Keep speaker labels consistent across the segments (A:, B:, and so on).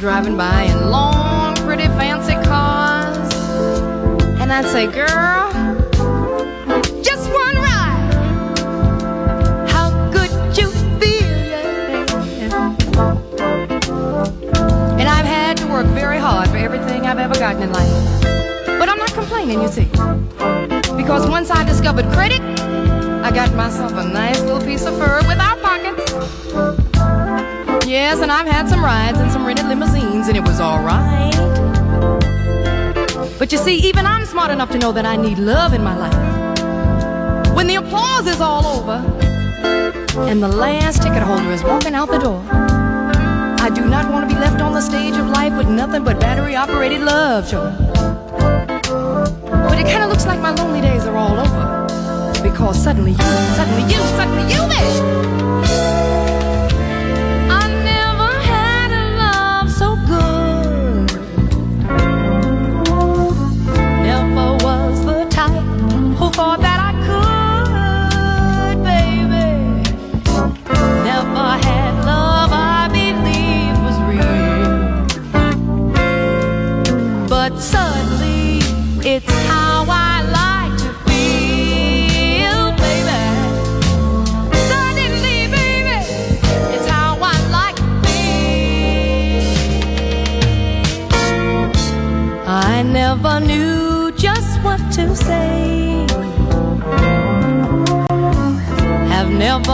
A: driving by in long, pretty, fancy cars, and I'd say, girl, just one ride. How good you feel. And I've had to work very hard for everything I've ever gotten in life. But I'm not complaining, you see. Because once I discovered credit, I got myself a nice little piece of fur And I've had some rides in some rented limousines, and it was alright. But you see, even I'm smart enough to know that I need love in my life. When the applause is all over, and the last ticket holder is walking out the door. I do not want to be left on the stage of life with nothing but battery operated love, children. But it kind of looks like my lonely days are all over. Because suddenly you, suddenly you, suddenly you, baby.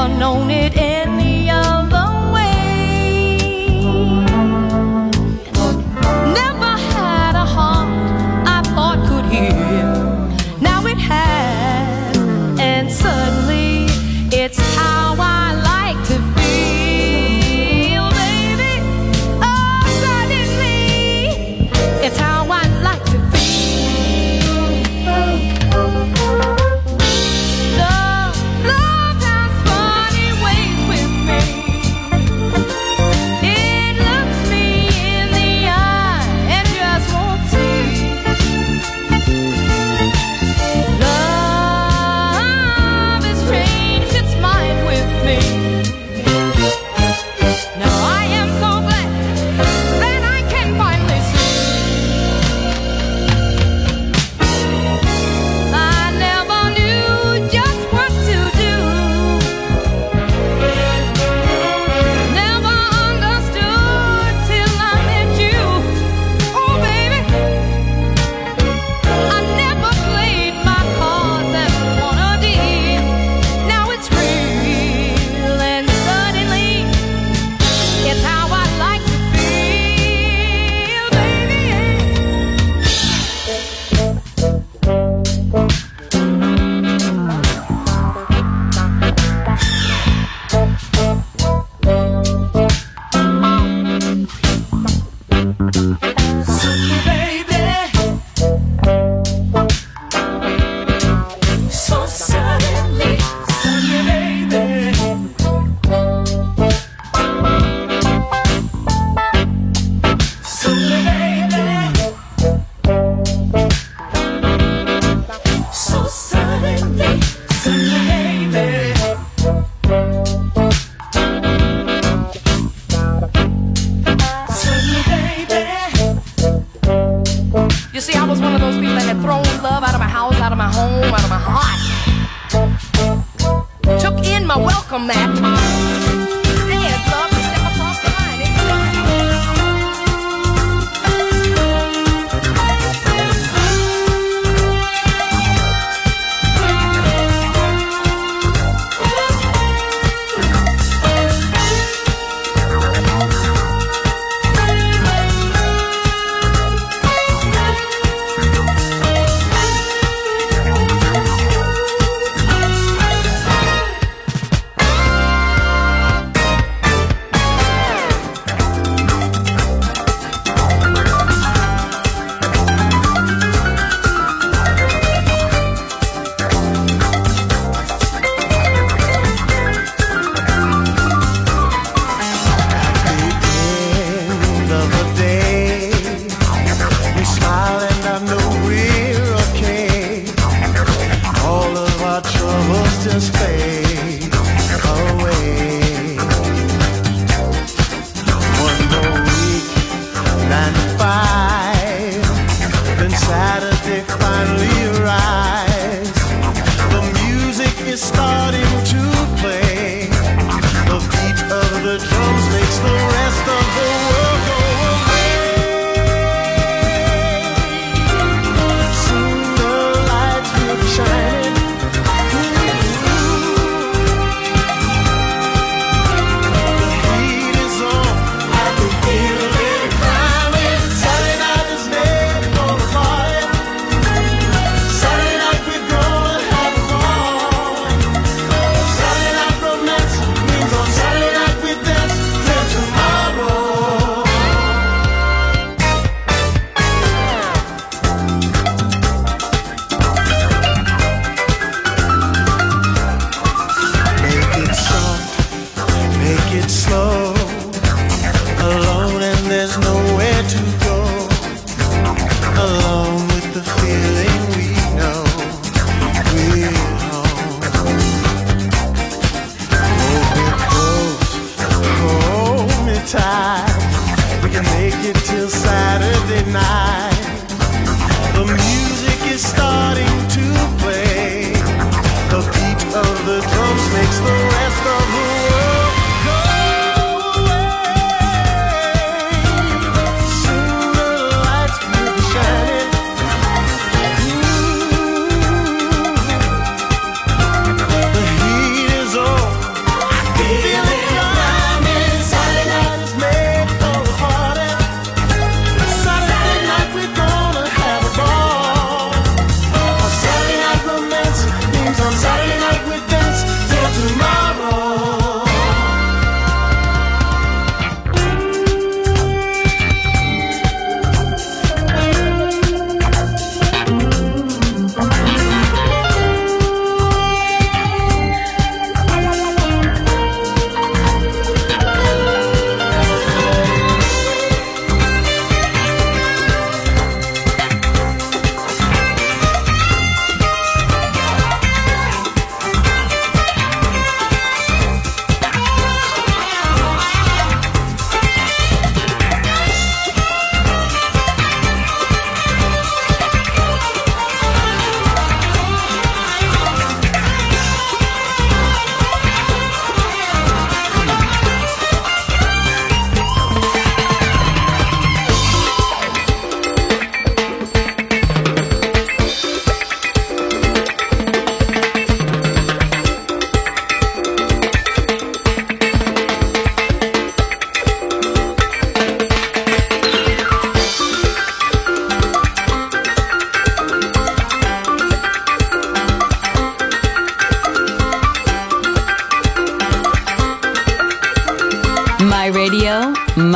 A: Have known it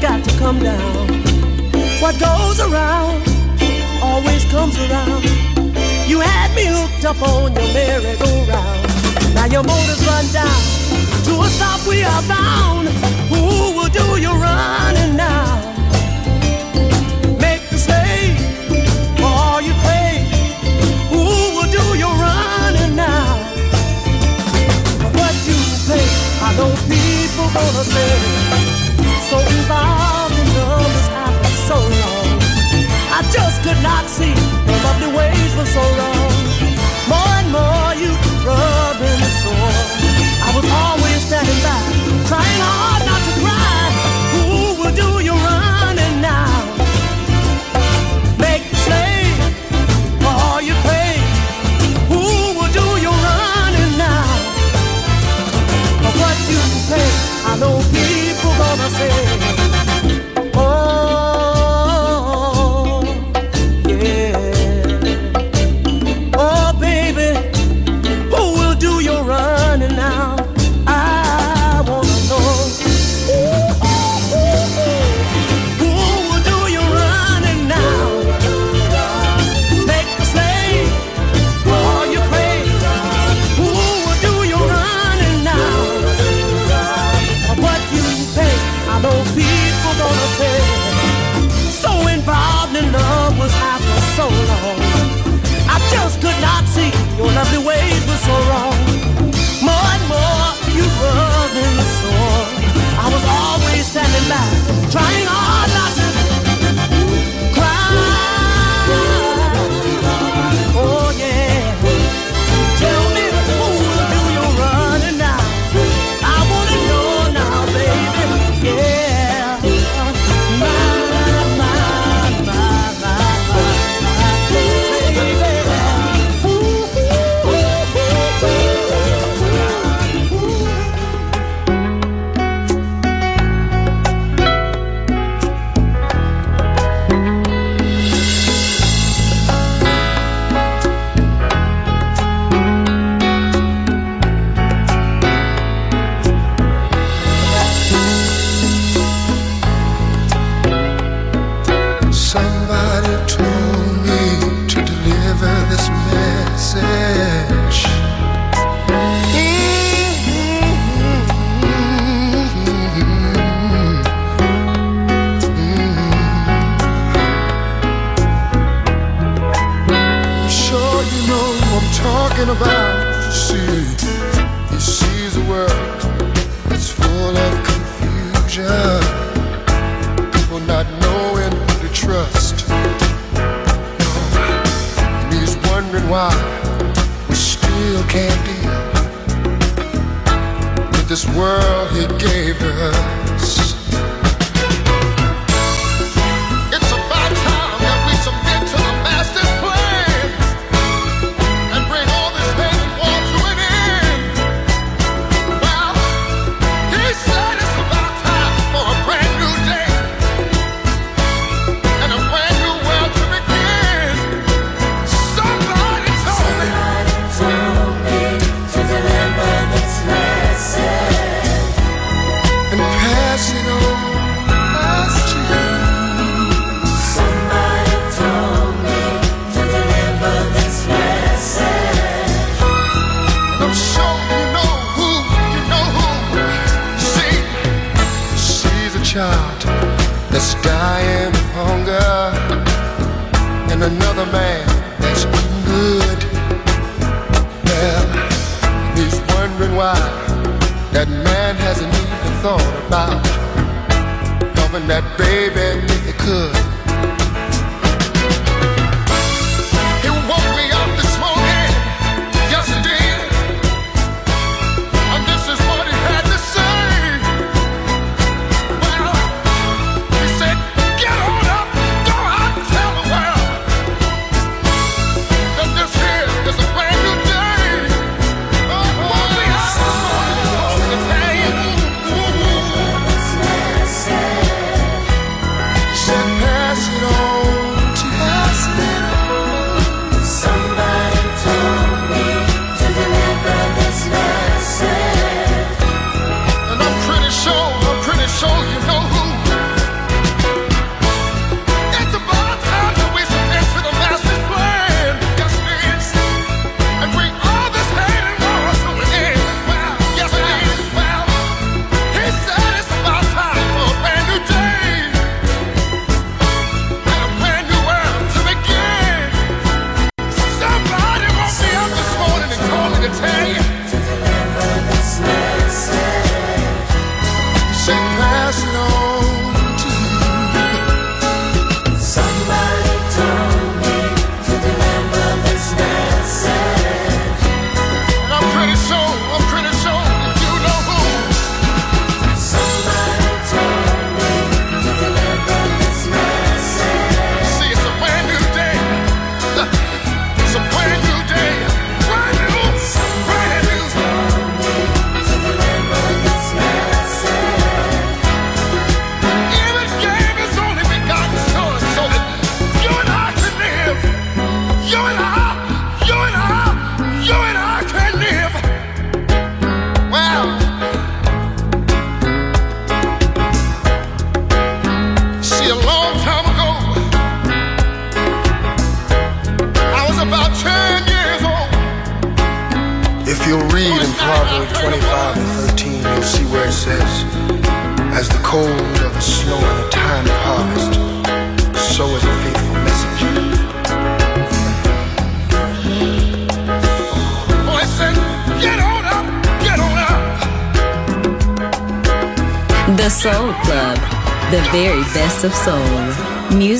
B: got to come down. What goes around always comes around. You had me hooked up on your merry-go-round. Now your motor's run down. To a stop we are bound. Who will do your running now? Make the slave for all you pay. Who will do your running now? For what you pay, I know people gonna say so involved in love was out so long. I just could not see the lovely ways for so long. More and more you rub in the sore. I was always standing by, trying hard.
C: hacer.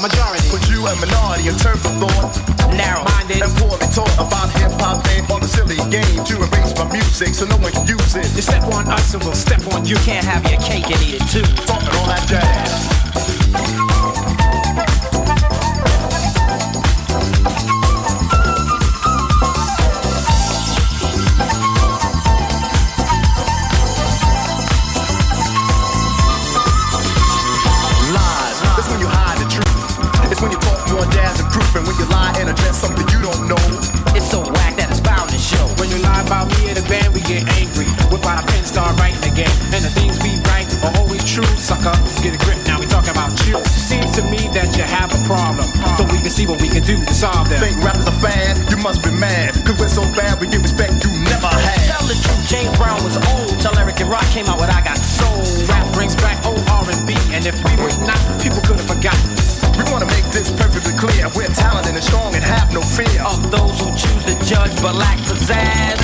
D: majority.
E: Put you a minority in terms of thought.
F: Narrow minded
E: and poorly taught about hip hop and all the silly game to erase my music so no one can use it.
D: You step on us and we'll step on you.
F: Can't have your cake and eat it too.
E: Talking all that jazz.
F: but lack pizzazz.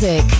D: Music.